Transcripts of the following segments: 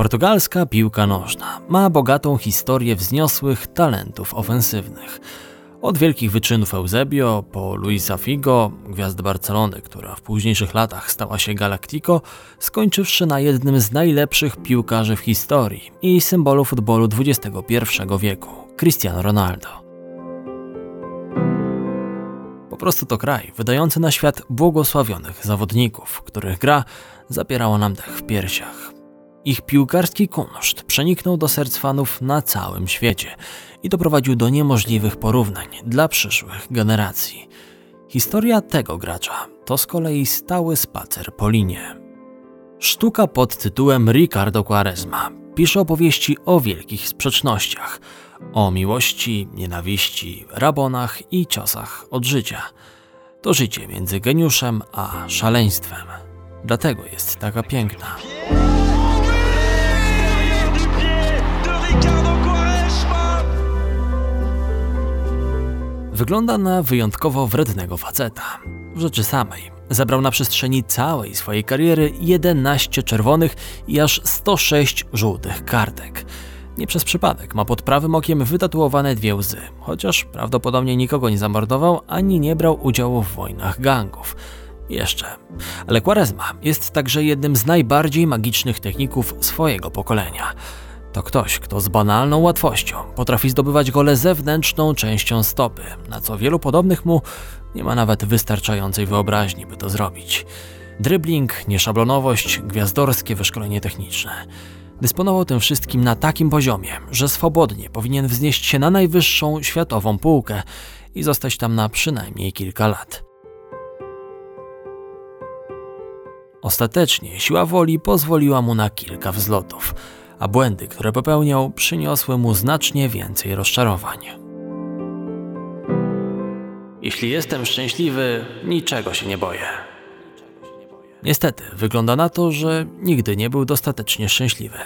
Portugalska piłka nożna ma bogatą historię wzniosłych talentów ofensywnych. Od wielkich wyczynów Eusebio po Luisa Figo, gwiazd Barcelony, która w późniejszych latach stała się Galactico, skończywszy na jednym z najlepszych piłkarzy w historii i symbolu futbolu XXI wieku, Cristiano Ronaldo. Po prostu to kraj wydający na świat błogosławionych zawodników, których gra zapierała nam dech w piersiach. Ich piłkarski kunszt przeniknął do serc fanów na całym świecie i doprowadził do niemożliwych porównań dla przyszłych generacji. Historia tego gracza to z kolei stały spacer po linie. Sztuka pod tytułem Ricardo Quaresma pisze opowieści o wielkich sprzecznościach, o miłości, nienawiści, rabonach i ciosach od życia. To życie między geniuszem a szaleństwem. Dlatego jest taka piękna. Wygląda na wyjątkowo wrednego faceta. W rzeczy samej zebrał na przestrzeni całej swojej kariery 11 czerwonych i aż 106 żółtych kartek. Nie przez przypadek ma pod prawym okiem wytatuowane dwie łzy, chociaż prawdopodobnie nikogo nie zamordował ani nie brał udziału w wojnach gangów. Jeszcze. Ale Quaresma jest także jednym z najbardziej magicznych techników swojego pokolenia. To ktoś, kto z banalną łatwością potrafi zdobywać gole zewnętrzną częścią stopy, na co wielu podobnych mu nie ma nawet wystarczającej wyobraźni, by to zrobić. Dribbling, nieszablonowość, gwiazdorskie wyszkolenie techniczne. Dysponował tym wszystkim na takim poziomie, że swobodnie powinien wznieść się na najwyższą światową półkę i zostać tam na przynajmniej kilka lat. Ostatecznie siła woli pozwoliła mu na kilka wzlotów – a błędy, które popełniał, przyniosły mu znacznie więcej rozczarowań. Jeśli jestem szczęśliwy, niczego się nie boję. Niestety, wygląda na to, że nigdy nie był dostatecznie szczęśliwy.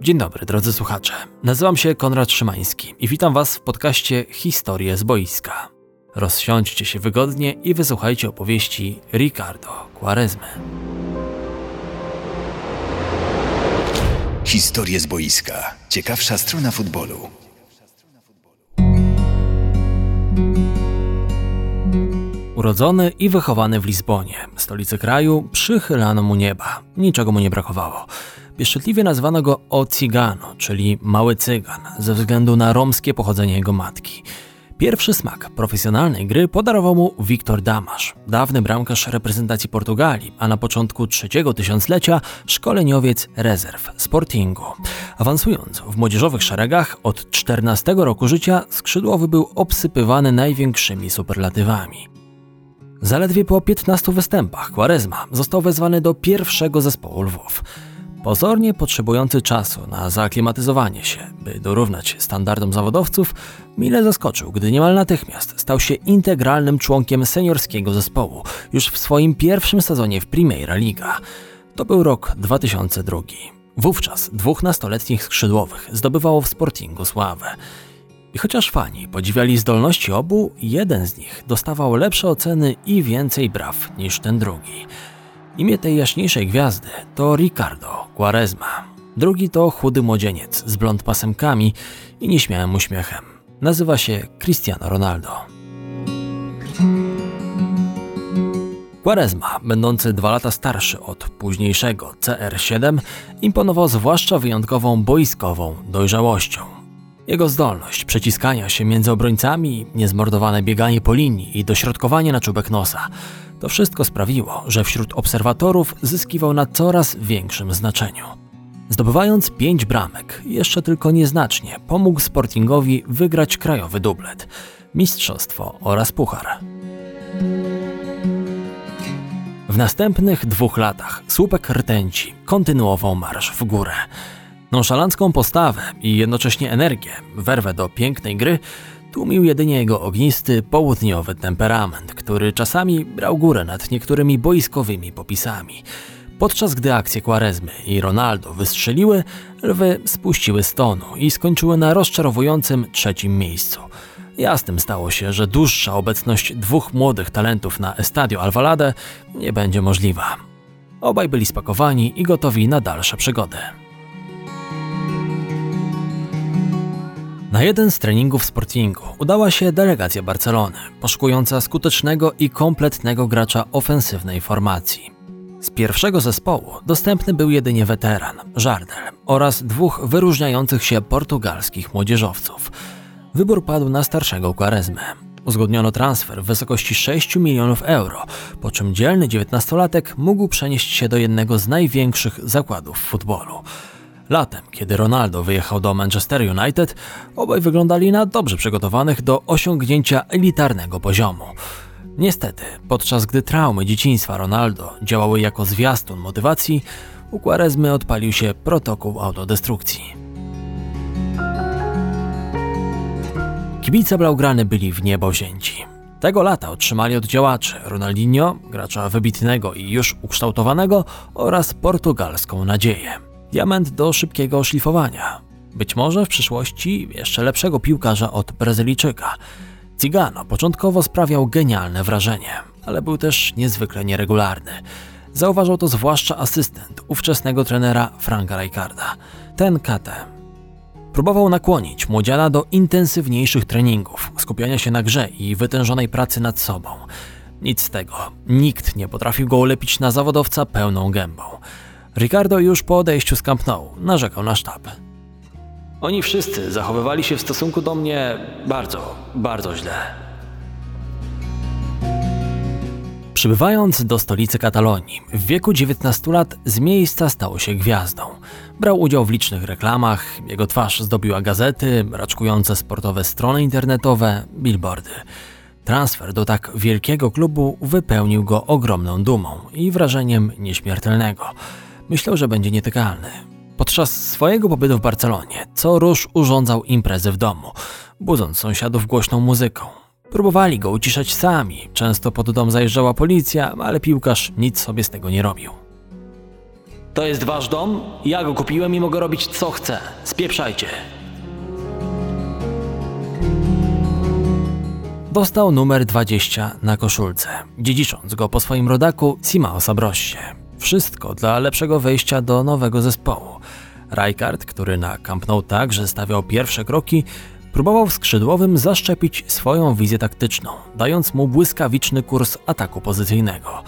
Dzień dobry, drodzy słuchacze. Nazywam się Konrad Szymański i witam Was w podcaście Historie z boiska. Rozsiądźcie się wygodnie i wysłuchajcie opowieści Ricardo Quaresmy. Historie z boiska. Ciekawsza strona futbolu. Urodzony i wychowany w Lizbonie, stolicy kraju, przychylano mu nieba. Niczego mu nie brakowało. Pieszczotliwie nazwano go O czyli Mały Cygan, ze względu na romskie pochodzenie jego matki. Pierwszy smak profesjonalnej gry podarował mu Wiktor Damasz, dawny bramkarz reprezentacji Portugalii, a na początku trzeciego tysiąclecia szkoleniowiec rezerw Sportingu. Awansując w młodzieżowych szeregach od 14 roku życia, skrzydłowy był obsypywany największymi superlatywami. Zaledwie po 15 występach Quaresma został wezwany do pierwszego zespołu Lwów. Pozornie potrzebujący czasu na zaaklimatyzowanie się, by dorównać standardom zawodowców, mile zaskoczył, gdy niemal natychmiast stał się integralnym członkiem seniorskiego zespołu już w swoim pierwszym sezonie w Primeira Liga. To był rok 2002. Wówczas dwóch nastoletnich skrzydłowych zdobywało w Sportingu sławę. I chociaż fani podziwiali zdolności obu, jeden z nich dostawał lepsze oceny i więcej braw niż ten drugi. Imię tej jaśniejszej gwiazdy to Ricardo Quaresma. Drugi to chudy młodzieniec z blond pasemkami i nieśmiałym uśmiechem. Nazywa się Cristiano Ronaldo. Quaresma, będący dwa lata starszy od późniejszego CR7, imponował zwłaszcza wyjątkową boiskową dojrzałością. Jego zdolność przeciskania się między obrońcami, niezmordowane bieganie po linii i dośrodkowanie na czubek nosa to wszystko sprawiło, że wśród obserwatorów zyskiwał na coraz większym znaczeniu. Zdobywając pięć bramek, jeszcze tylko nieznacznie pomógł Sportingowi wygrać krajowy dublet, mistrzostwo oraz puchar. W następnych dwóch latach słupek rtęci kontynuował marsz w górę. Nonszalancką postawę i jednocześnie energię, werwę do pięknej gry tłumił jedynie jego ognisty, południowy temperament, który czasami brał górę nad niektórymi boiskowymi popisami. Podczas gdy akcje Quaresmy i Ronaldo wystrzeliły, lwy spuściły stonu i skończyły na rozczarowującym trzecim miejscu. Jasnym stało się, że dłuższa obecność dwóch młodych talentów na Estadio Alvalade nie będzie możliwa. Obaj byli spakowani i gotowi na dalsze przygody. Na jeden z treningów Sportingu udała się delegacja Barcelony, poszukująca skutecznego i kompletnego gracza ofensywnej formacji. Z pierwszego zespołu dostępny był jedynie weteran, Żardel oraz dwóch wyróżniających się portugalskich młodzieżowców. Wybór padł na starszego Quaresmę. Uzgodniono transfer w wysokości 6 milionów euro, po czym dzielny 19-latek mógł przenieść się do jednego z największych zakładów futbolu. Latem, kiedy Ronaldo wyjechał do Manchester United, obaj wyglądali na dobrze przygotowanych do osiągnięcia elitarnego poziomu. Niestety, podczas gdy traumy dzieciństwa Ronaldo działały jako zwiastun motywacji, u Quaresmy odpalił się protokół autodestrukcji. Kibice Blaugrany byli w niebo wzięci. Tego lata otrzymali od działaczy Ronaldinho, gracza wybitnego i już ukształtowanego, oraz portugalską nadzieję. Diament do szybkiego szlifowania. Być może w przyszłości jeszcze lepszego piłkarza od Brazylijczyka. Cigano początkowo sprawiał genialne wrażenie, ale był też niezwykle nieregularny. Zauważył to zwłaszcza asystent ówczesnego trenera Franka Rijkaarda, ten Kate. Próbował nakłonić młodziana do intensywniejszych treningów, skupiania się na grze i wytężonej pracy nad sobą. Nic z tego. Nikt nie potrafił go ulepić na zawodowca pełną gębą. Ricardo już po odejściu z Camp Nou narzekał na sztab. Oni wszyscy zachowywali się w stosunku do mnie bardzo, bardzo źle. Przybywając do stolicy Katalonii, w wieku 19 lat z miejsca stał się gwiazdą. Brał udział w licznych reklamach, jego twarz zdobiła gazety, raczkujące sportowe strony internetowe, billboardy. Transfer do tak wielkiego klubu wypełnił go ogromną dumą i wrażeniem nieśmiertelnego. Myślał, że będzie nietykalny. Podczas swojego pobytu w Barcelonie co rusz urządzał imprezy w domu, budząc sąsiadów głośną muzyką. Próbowali go uciszać sami, często pod dom zajeżdżała policja, ale piłkarz nic sobie z tego nie robił. To jest wasz dom? Ja go kupiłem i mogę robić co chcę. Spieprzajcie. Dostał numer 20 na koszulce, dziedzicząc go po swoim rodaku Simao Sabrossie. Wszystko dla lepszego wejścia do nowego zespołu. Rijkaard, który na Camp Nou także stawiał pierwsze kroki, próbował skrzydłowym zaszczepić swoją wizję taktyczną, dając mu błyskawiczny kurs ataku pozycyjnego.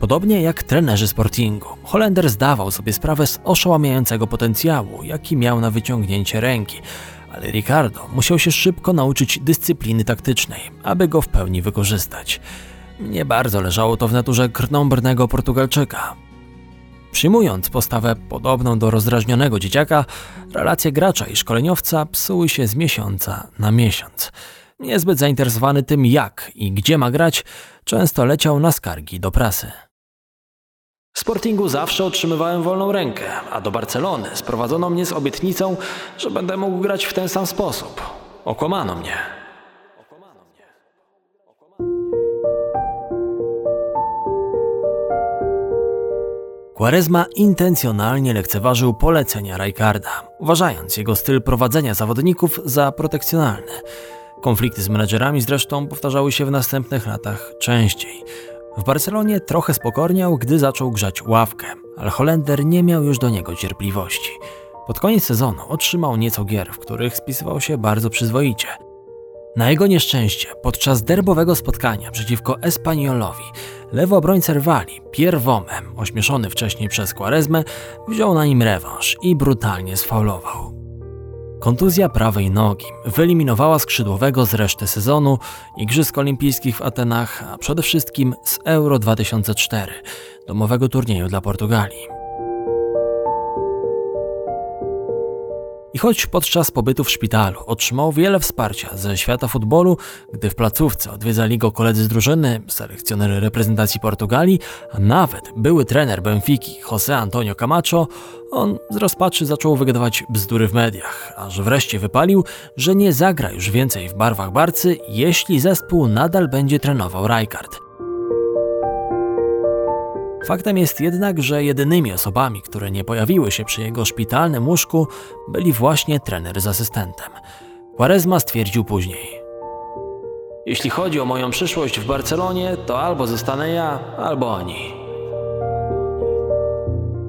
Podobnie jak trenerzy Sportingu, Holender zdawał sobie sprawę z oszałamiającego potencjału, jaki miał na wyciągnięcie ręki, ale Ricardo musiał się szybko nauczyć dyscypliny taktycznej, aby go w pełni wykorzystać. Nie bardzo leżało to w naturze krnąbrnego Portugalczyka. Przyjmując postawę podobną do rozdrażnionego dzieciaka, relacje gracza i szkoleniowca psuły się z miesiąca na miesiąc. Niezbyt zainteresowany tym, jak i gdzie ma grać, często leciał na skargi do prasy. W Sportingu zawsze otrzymywałem wolną rękę, a do Barcelony sprowadzono mnie z obietnicą, że będę mógł grać w ten sam sposób. Okłamano mnie. Quaresma intencjonalnie lekceważył polecenia Rijkaarda, uważając jego styl prowadzenia zawodników za protekcjonalny. Konflikty z menedżerami zresztą powtarzały się w następnych latach częściej. W Barcelonie trochę spokorniał, gdy zaczął grzać ławkę, ale Holender nie miał już do niego cierpliwości. Pod koniec sezonu otrzymał nieco gier, w których spisywał się bardzo przyzwoicie. Na jego nieszczęście, podczas derbowego spotkania przeciwko Espaniolowi, lewy obrońca rywali, Pierre Womem, ośmieszony wcześniej przez Quaresmę, wziął na nim rewanż i brutalnie sfaulował. Kontuzja prawej nogi wyeliminowała skrzydłowego z reszty sezonu Igrzysk Olimpijskich w Atenach, a przede wszystkim z Euro 2004, domowego turnieju dla Portugalii. I choć podczas pobytu w szpitalu otrzymał wiele wsparcia ze świata futbolu, gdy w placówce odwiedzali go koledzy z drużyny, selekcjonery reprezentacji Portugalii, a nawet były trener Benfiki José Antonio Camacho, on z rozpaczy zaczął wygadywać bzdury w mediach, aż wreszcie wypalił, że nie zagra już więcej w barwach Barcy, jeśli zespół nadal będzie trenował Rijkaard. Faktem jest jednak, że jedynymi osobami, które nie pojawiły się przy jego szpitalnym łóżku, byli właśnie trener z asystentem. Quaresma stwierdził później: Jeśli chodzi o moją przyszłość w Barcelonie, to albo zostanę ja, albo oni.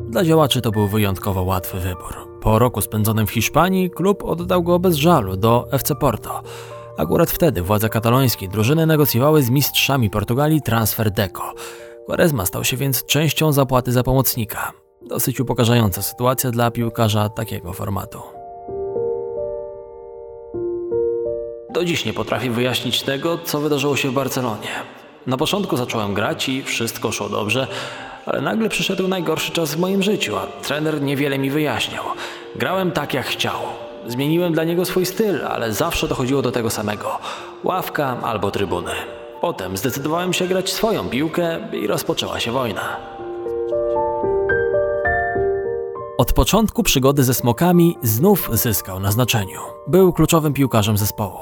Dla działaczy to był wyjątkowo łatwy wybór. Po roku spędzonym w Hiszpanii klub oddał go bez żalu do FC Porto. Akurat wtedy władze katalońskie drużyny negocjowały z mistrzami Portugalii transfer Deco. Quaresma stał się więc częścią zapłaty za pomocnika. Dosyć upokarzająca sytuacja dla piłkarza takiego formatu. Do dziś nie potrafię wyjaśnić tego, co wydarzyło się w Barcelonie. Na początku zacząłem grać i wszystko szło dobrze, ale nagle przyszedł najgorszy czas w moim życiu, a trener niewiele mi wyjaśniał. Grałem tak, jak chciał. Zmieniłem dla niego swój styl, ale zawsze dochodziło do tego samego: ławka albo trybuny. Potem zdecydowałem się grać swoją piłkę i rozpoczęła się wojna. Od początku przygody ze smokami znów zyskał na znaczeniu. Był kluczowym piłkarzem zespołu.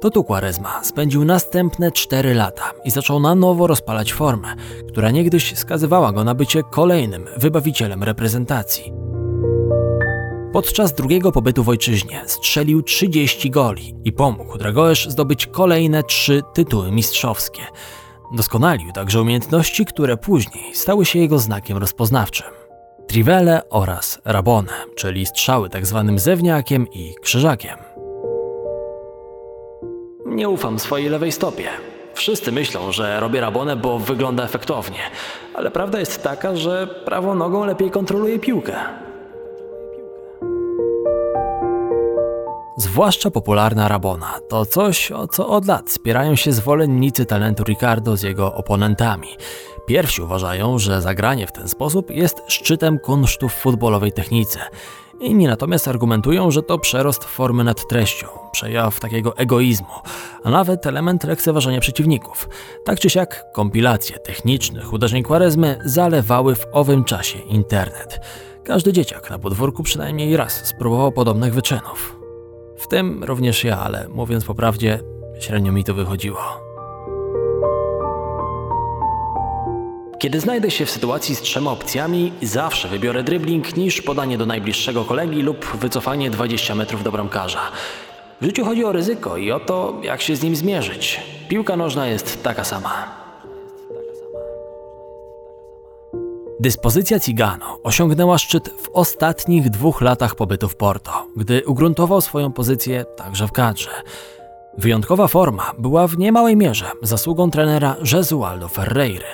To tu Quaresma spędził następne 4 lata i zaczął na nowo rozpalać formę, która niegdyś skazywała go na bycie kolejnym wybawicielem reprezentacji. Podczas drugiego pobytu w ojczyźnie strzelił 30 goli i pomógł Dragoesz zdobyć kolejne trzy tytuły mistrzowskie. Doskonalił także umiejętności, które później stały się jego znakiem rozpoznawczym. Trivele oraz rabone, czyli strzały tzw. Tak zewniakiem i krzyżakiem. Nie ufam swojej lewej stopie. Wszyscy myślą, że robię rabonę, bo wygląda efektownie, ale prawda jest taka, że prawą nogą lepiej kontroluję piłkę. Zwłaszcza popularna rabona to coś, o co od lat spierają się zwolennicy talentu Ricardo z jego oponentami. Pierwsi uważają, że zagranie w ten sposób jest szczytem kunsztu w futbolowej technice. Inni natomiast argumentują, że to przerost formy nad treścią, przejaw takiego egoizmu, a nawet element lekceważenia przeciwników. Tak czy siak, kompilacje technicznych uderzeń Quaresmy zalewały w owym czasie internet. Każdy dzieciak na podwórku przynajmniej raz spróbował podobnych wyczynów. W tym również ja, ale mówiąc po prawdzie, średnio mi to wychodziło. Kiedy znajdę się w sytuacji z trzema opcjami, zawsze wybiorę dribbling niż podanie do najbliższego kolegi lub wycofanie 20 metrów do bramkarza. W życiu chodzi o ryzyko i o to, jak się z nim zmierzyć. Piłka nożna jest taka sama. Dyspozycja Cigano osiągnęła szczyt w ostatnich dwóch latach pobytu w Porto, gdy ugruntował swoją pozycję także w kadrze. Wyjątkowa forma była w niemałej mierze zasługą trenera Jesualdo Ferreira.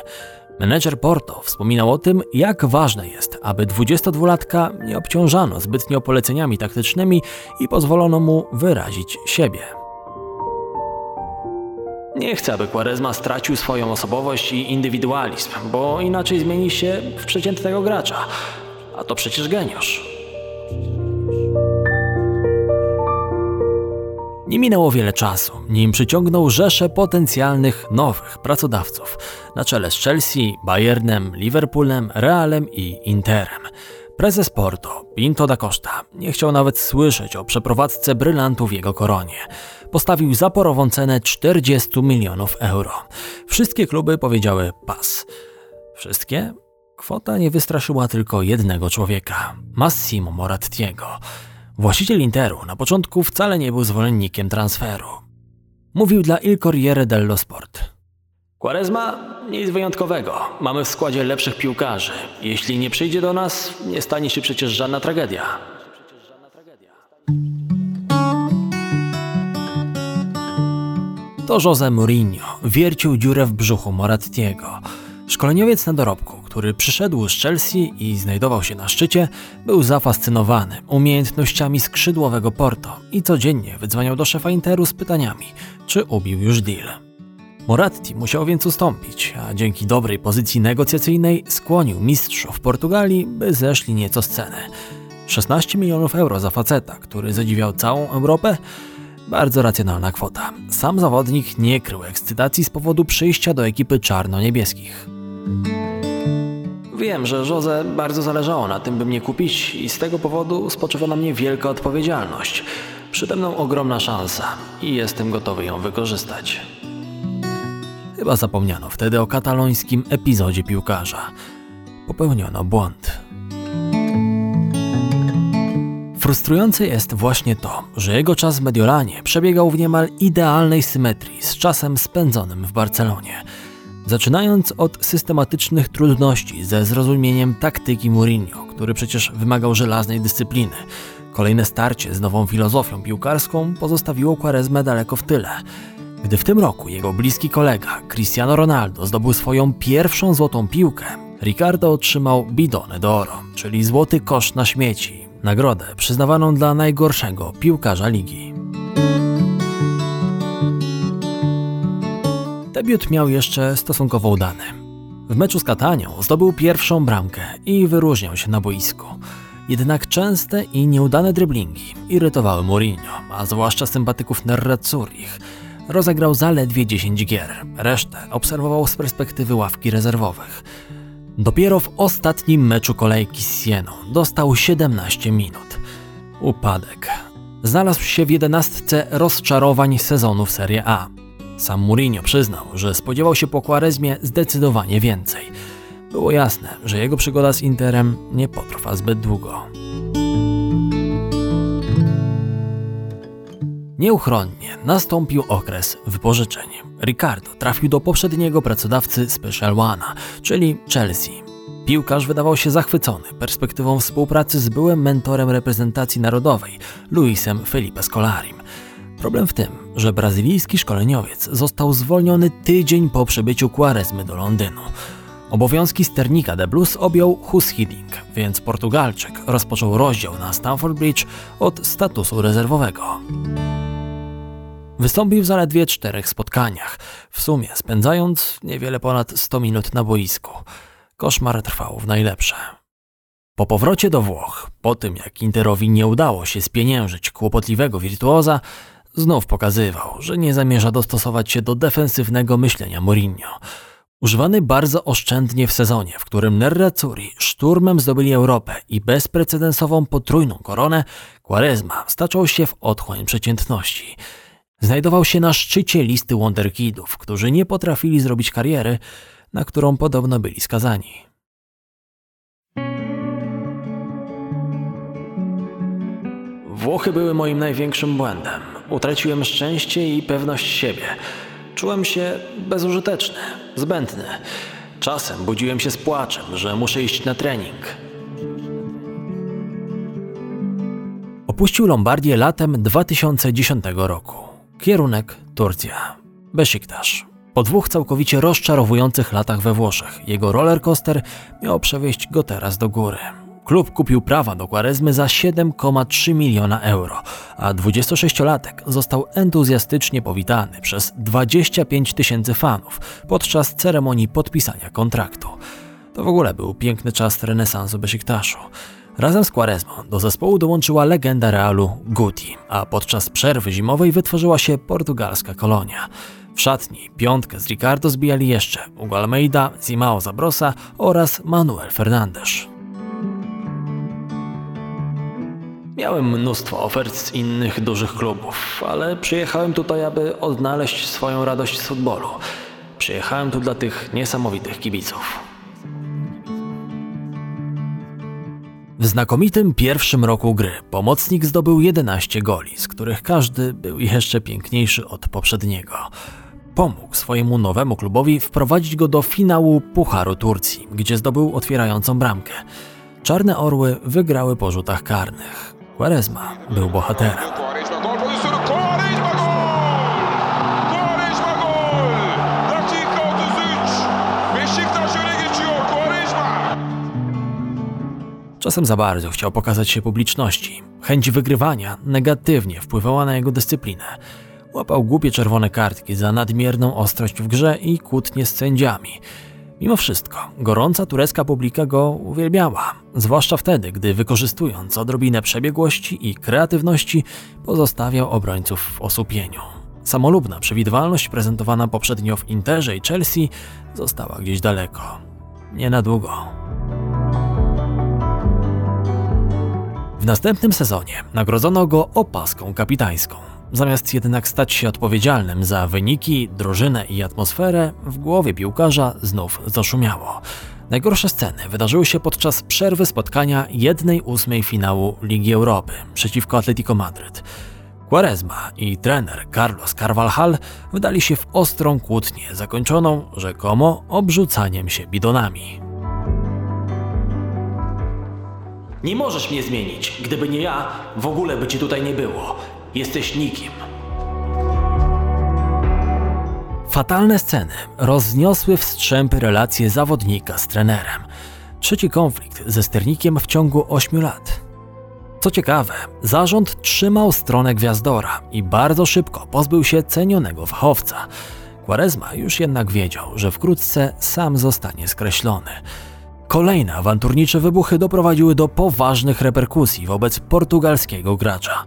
Menedżer Porto wspominał o tym, jak ważne jest, aby 22-latka nie obciążano zbytnio poleceniami taktycznymi i pozwolono mu wyrazić siebie. Nie chcę, aby Quaresma stracił swoją osobowość i indywidualizm, bo inaczej zmieni się w przeciętnego gracza. A to przecież geniusz. Nie minęło wiele czasu, nim przyciągnął rzesze potencjalnych nowych pracodawców na czele z Chelsea, Bayernem, Liverpoolem, Realem i Interem. Prezes Porto, Pinto da Costa, nie chciał nawet słyszeć o przeprowadzce brylantu w jego koronie. Postawił zaporową cenę 40 milionów euro. Wszystkie kluby powiedziały pas. Wszystkie? Kwota nie wystraszyła tylko jednego człowieka Massimo Morattiego. Właściciel Interu na początku wcale nie był zwolennikiem transferu. Mówił dla Il Corriere dello Sport. Quaresma nic wyjątkowego. Mamy w składzie lepszych piłkarzy. Jeśli nie przyjdzie do nas, nie stanie się przecież żadna tragedia. To Jose Mourinho wiercił dziurę w brzuchu Morattiego. Szkoleniowiec na dorobku, który przyszedł z Chelsea i znajdował się na szczycie, był zafascynowany umiejętnościami skrzydłowego Porto i codziennie wydzwaniał do szefa Interu z pytaniami, czy ubił już deal. Moratti musiał więc ustąpić, a dzięki dobrej pozycji negocjacyjnej skłonił mistrzów Portugalii, by zeszli nieco z ceny. 16 milionów euro za faceta, który zadziwiał całą Europę? Bardzo racjonalna kwota. Sam zawodnik nie krył ekscytacji z powodu przyjścia do ekipy czarno-niebieskich. Wiem, że Jose bardzo zależało na tym, by mnie kupić i z tego powodu spoczywa na mnie wielka odpowiedzialność. Przede mną ogromna szansa i jestem gotowy ją wykorzystać. Chyba zapomniano wtedy o katalońskim epizodzie piłkarza. Popełniono błąd. Frustrujące jest właśnie to, że jego czas w Mediolanie przebiegał w niemal idealnej symetrii z czasem spędzonym w Barcelonie. Zaczynając od systematycznych trudności ze zrozumieniem taktyki Mourinho, który przecież wymagał żelaznej dyscypliny. Kolejne starcie z nową filozofią piłkarską pozostawiło Quaresmę daleko w tyle. Gdy w tym roku jego bliski kolega Cristiano Ronaldo zdobył swoją pierwszą złotą piłkę, Ricardo otrzymał bidone d'oro, czyli złoty kosz na śmieci, nagrodę przyznawaną dla najgorszego piłkarza ligi. Debiut miał jeszcze stosunkowo udany. W meczu z Katanią zdobył pierwszą bramkę i wyróżniał się na boisku. Jednak częste i nieudane driblingi irytowały Mourinho, a zwłaszcza sympatyków Nerrazzurich. Rozegrał zaledwie 10 gier, resztę obserwował z perspektywy ławki rezerwowych. Dopiero w ostatnim meczu kolejki z Sieną dostał 17 minut. Upadek. Znalazł się w jedenastce rozczarowań sezonu w Serie A. Sam Mourinho przyznał, że spodziewał się po Quaresmie zdecydowanie więcej. Było jasne, że jego przygoda z Interem nie potrwa zbyt długo. Nieuchronnie nastąpił okres wypożyczeń. Ricardo trafił do poprzedniego pracodawcy Special One'a, czyli Chelsea. Piłkarz wydawał się zachwycony perspektywą współpracy z byłym mentorem reprezentacji narodowej, Luisem Felipe Scolarim. Problem w tym, że brazylijski szkoleniowiec został zwolniony tydzień po przybyciu Quaresmy do Londynu. Obowiązki sternika The Blues objął Hus Hiddink, więc Portugalczyk rozpoczął rozdział na Stamford Bridge od statusu rezerwowego. Wystąpił w zaledwie czterech spotkaniach, w sumie spędzając niewiele ponad 100 minut na boisku. Koszmar trwał w najlepsze. Po powrocie do Włoch, po tym jak Interowi nie udało się spieniężyć kłopotliwego wirtuoza, znów pokazywał, że nie zamierza dostosować się do defensywnego myślenia Mourinho. Używany bardzo oszczędnie w sezonie, w którym Nerrazzurri szturmem zdobyli Europę i bezprecedensową potrójną koronę, Quaresma staczał się w otchłań przeciętności. Znajdował się na szczycie listy wonderkidów, którzy nie potrafili zrobić kariery, na którą podobno byli skazani. Włochy były moim największym błędem. Utraciłem szczęście i pewność siebie. Czułem się bezużyteczny, zbędny. Czasem budziłem się z płaczem, że muszę iść na trening. Opuścił Lombardię latem 2010 roku. Kierunek Turcja. Besiktasz. Po dwóch całkowicie rozczarowujących latach we Włoszech, jego rollercoaster miał przewieźć go teraz do góry. Klub kupił prawa do Quaresmy za 7,3 miliona euro, a 26-latek został entuzjastycznie powitany przez 25 tysięcy fanów podczas ceremonii podpisania kontraktu. To w ogóle był piękny czas renesansu Besiktaszu. Razem z Quaresmą do zespołu dołączyła legenda Realu Guti, a podczas przerwy zimowej wytworzyła się portugalska kolonia. W szatni piątkę z Ricardo zbijali jeszcze Hugo Almeida, Zimao Zabrosa oraz Manuel Fernandes. Miałem mnóstwo ofert z innych dużych klubów, ale przyjechałem tutaj, aby odnaleźć swoją radość z futbolu. Przyjechałem tu dla tych niesamowitych kibiców. W znakomitym pierwszym roku gry pomocnik zdobył 11 goli, z których każdy był jeszcze piękniejszy od poprzedniego. Pomógł swojemu nowemu klubowi wprowadzić go do finału Pucharu Turcji, gdzie zdobył otwierającą bramkę. Czarne Orły wygrały po rzutach karnych. Quaresma był bohaterem. Czasem za bardzo chciał pokazać się publiczności. Chęć wygrywania negatywnie wpływała na jego dyscyplinę. Łapał głupie czerwone kartki za nadmierną ostrość w grze i kłótnie z sędziami. Mimo wszystko, gorąca turecka publika go uwielbiała, zwłaszcza wtedy, gdy wykorzystując odrobinę przebiegłości i kreatywności, pozostawiał obrońców w osłupieniu. Samolubna przewidywalność prezentowana poprzednio w Interze i Chelsea została gdzieś daleko. Nie na długo. W następnym sezonie nagrodzono go opaską kapitańską. Zamiast jednak stać się odpowiedzialnym za wyniki, drużynę i atmosferę, w głowie piłkarza znów zaszumiało. Najgorsze sceny wydarzyły się podczas przerwy spotkania 1-8 finału Ligi Europy przeciwko Atletico Madryt. Quaresma i trener Carlos Carvalhal wdali się w ostrą kłótnię, zakończoną rzekomo obrzucaniem się bidonami. Nie możesz mnie zmienić. Gdyby nie ja, w ogóle by ci tutaj nie było. Jesteś nikim. Fatalne sceny rozniosły w strzępy relacje zawodnika z trenerem. Trzeci konflikt ze sternikiem w ciągu 8 lat. Co ciekawe, zarząd trzymał stronę Gwiazdora i bardzo szybko pozbył się cenionego fachowca. Quaresma już jednak wiedział, że wkrótce sam zostanie skreślony. Kolejne awanturnicze wybuchy doprowadziły do poważnych reperkusji wobec portugalskiego gracza.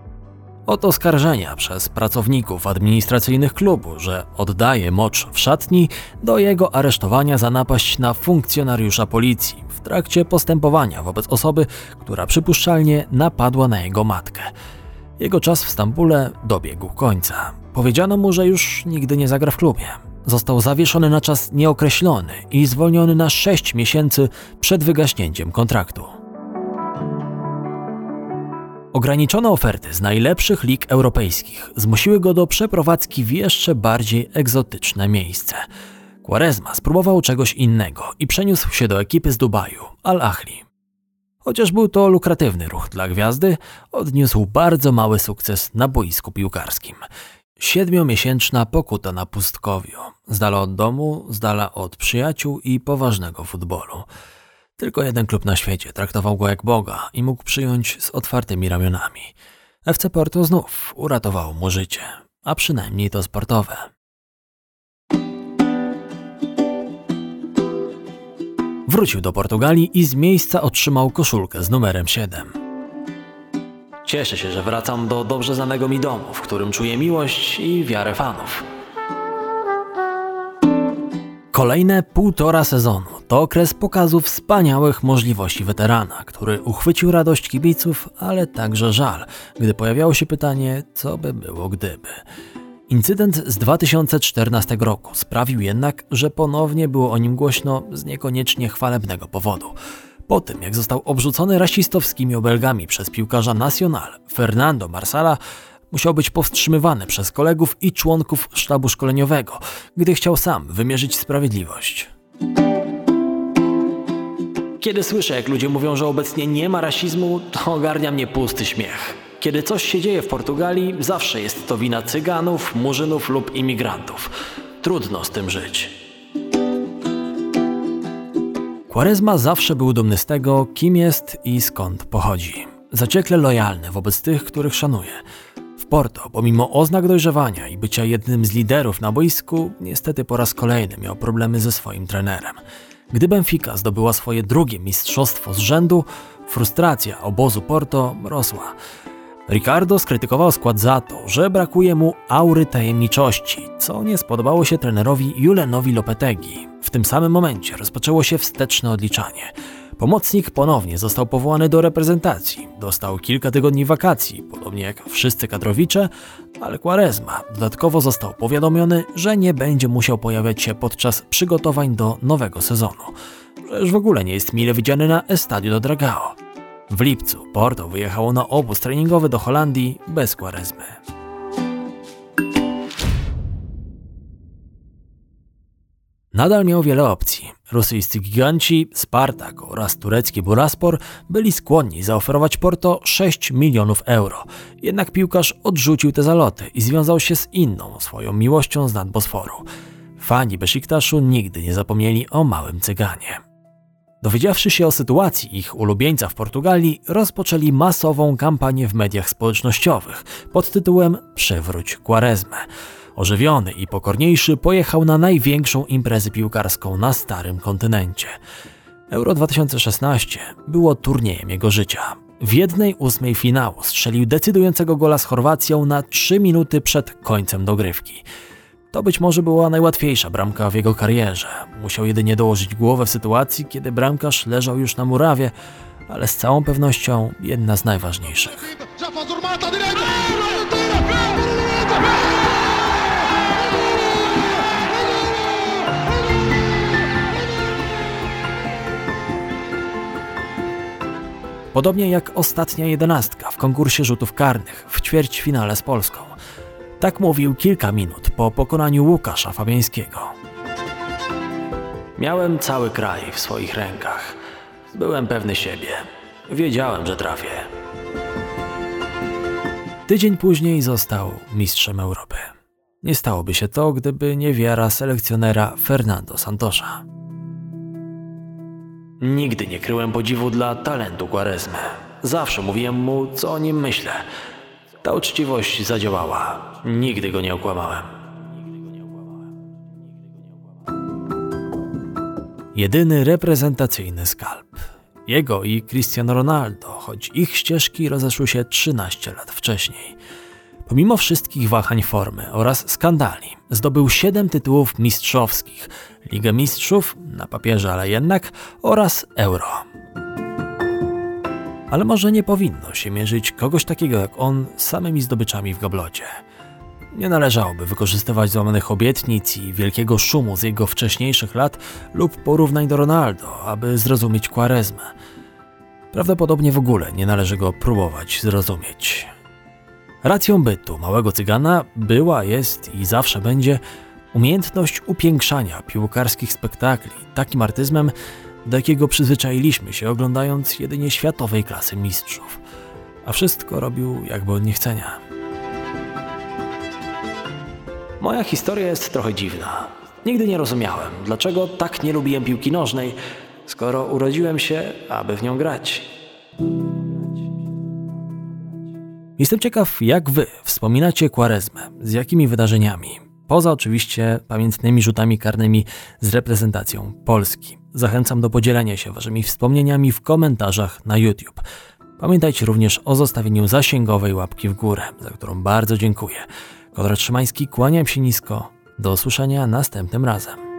Od oskarżenia przez pracowników administracyjnych klubu, że oddaje mocz w szatni, do jego aresztowania za napaść na funkcjonariusza policji w trakcie postępowania wobec osoby, która przypuszczalnie napadła na jego matkę. Jego czas w Stambule dobiegł końca. Powiedziano mu, że już nigdy nie zagra w klubie. Został zawieszony na czas nieokreślony i zwolniony na 6 miesięcy przed wygaśnięciem kontraktu. Ograniczone oferty z najlepszych lig europejskich zmusiły go do przeprowadzki w jeszcze bardziej egzotyczne miejsce. Quaresma spróbował czegoś innego i przeniósł się do ekipy z Dubaju, Al Ahli. Chociaż był to lukratywny ruch dla gwiazdy, odniósł bardzo mały sukces na boisku piłkarskim. Siedmiomiesięczna pokuta na pustkowiu, z dala od domu, z dala od przyjaciół i poważnego futbolu. Tylko jeden klub na świecie traktował go jak Boga i mógł przyjąć z otwartymi ramionami. FC Porto znów uratowało mu życie, a przynajmniej to sportowe. Wrócił do Portugalii i z miejsca otrzymał koszulkę z numerem 7. Cieszę się, że wracam do dobrze znanego mi domu, w którym czuję miłość i wiarę fanów. Kolejne półtora sezonu to okres pokazu wspaniałych możliwości weterana, który uchwycił radość kibiców, ale także żal, gdy pojawiało się pytanie, co by było gdyby. Incydent z 2014 roku sprawił jednak, że ponownie było o nim głośno z niekoniecznie chwalebnego powodu. Po tym, jak został obrzucony rasistowskimi obelgami przez piłkarza Nacional Fernando Marsala, musiał być powstrzymywany przez kolegów i członków sztabu szkoleniowego, gdy chciał sam wymierzyć sprawiedliwość. Kiedy słyszę, jak ludzie mówią, że obecnie nie ma rasizmu, to ogarnia mnie pusty śmiech. Kiedy coś się dzieje w Portugalii, zawsze jest to wina cyganów, murzynów lub imigrantów. Trudno z tym żyć. Quaresma zawsze był dumny z tego, kim jest i skąd pochodzi. Zaciekle lojalny wobec tych, których szanuje. W Porto, pomimo oznak dojrzewania i bycia jednym z liderów na boisku, niestety po raz kolejny miał problemy ze swoim trenerem. Gdy Benfica zdobyła swoje drugie mistrzostwo z rzędu, frustracja obozu Porto rosła. Ricardo skrytykował skład za to, że brakuje mu aury tajemniczości, co nie spodobało się trenerowi Julenowi Lopetegi. W tym samym momencie rozpoczęło się wsteczne odliczanie. Pomocnik ponownie został powołany do reprezentacji. Dostał kilka tygodni wakacji, podobnie jak wszyscy kadrowicze, ale Quaresma dodatkowo został powiadomiony, że nie będzie musiał pojawiać się podczas przygotowań do nowego sezonu. Przecież w ogóle nie jest mile widziany na Estadio do Dragao. W lipcu Porto wyjechało na obóz treningowy do Holandii bez Quaresmy. Nadal miał wiele opcji. Rosyjscy giganci, Spartak oraz turecki Buraspor byli skłonni zaoferować Porto 6 milionów euro. Jednak piłkarz odrzucił te zaloty i związał się z inną swoją miłością z nadbosforu. Fani Besiktaszu nigdy nie zapomnieli o małym cyganie. Dowiedziawszy się o sytuacji ich ulubieńca w Portugalii, rozpoczęli masową kampanię w mediach społecznościowych pod tytułem Przywróć Quaresmę. Ożywiony i pokorniejszy pojechał na największą imprezę piłkarską na starym kontynencie. Euro 2016 było turniejem jego życia. W jednej ósmej finału strzelił decydującego gola z Chorwacją na 3 minuty przed końcem dogrywki. To być może była najłatwiejsza bramka w jego karierze. Musiał jedynie dołożyć głowę w sytuacji, kiedy bramkarz leżał już na murawie, ale z całą pewnością jedna z najważniejszych. Podobnie jak ostatnia jedenastka w konkursie rzutów karnych w ćwierćfinale z Polską. Tak mówił kilka minut po pokonaniu Łukasza Fabiańskiego. Miałem cały kraj w swoich rękach. Byłem pewny siebie. Wiedziałem, że trafię. Tydzień później został mistrzem Europy. Nie stałoby się to, gdyby nie wiara selekcjonera Fernando Santosza. Nigdy nie kryłem podziwu dla talentu Quaresmy. Zawsze mówiłem mu, co o nim myślę. Ta uczciwość zadziałała. Nigdy go nie okłamałem. Jedyny reprezentacyjny skalp. Jego i Cristiano Ronaldo, choć ich ścieżki rozeszły się 13 lat wcześniej. Pomimo wszystkich wahań formy oraz skandali, zdobył 7 tytułów mistrzowskich, Ligę Mistrzów, na papierze ale jednak, oraz Euro. Ale może nie powinno się mierzyć kogoś takiego jak on samymi zdobyczami w gablocie. Nie należałoby wykorzystywać złamanych obietnic i wielkiego szumu z jego wcześniejszych lat lub porównań do Ronaldo, aby zrozumieć Quaresmę. Prawdopodobnie w ogóle nie należy go próbować zrozumieć. Racją bytu małego cygana była, jest i zawsze będzie umiejętność upiększania piłkarskich spektakli takim artyzmem, do jakiego przyzwyczailiśmy się oglądając jedynie światowej klasy mistrzów. A wszystko robił jakby od niechcenia. Moja historia jest trochę dziwna. Nigdy nie rozumiałem, dlaczego tak nie lubiłem piłki nożnej, skoro urodziłem się, aby w nią grać. Jestem ciekaw, jak wy wspominacie Quaresmę, z jakimi wydarzeniami, poza oczywiście pamiętnymi rzutami karnymi z reprezentacją Polski. Zachęcam do podzielenia się waszymi wspomnieniami w komentarzach na YouTube. Pamiętajcie również o zostawieniu zasięgowej łapki w górę, za którą bardzo dziękuję. Konrad Szymański, kłaniam się nisko. Do usłyszenia następnym razem.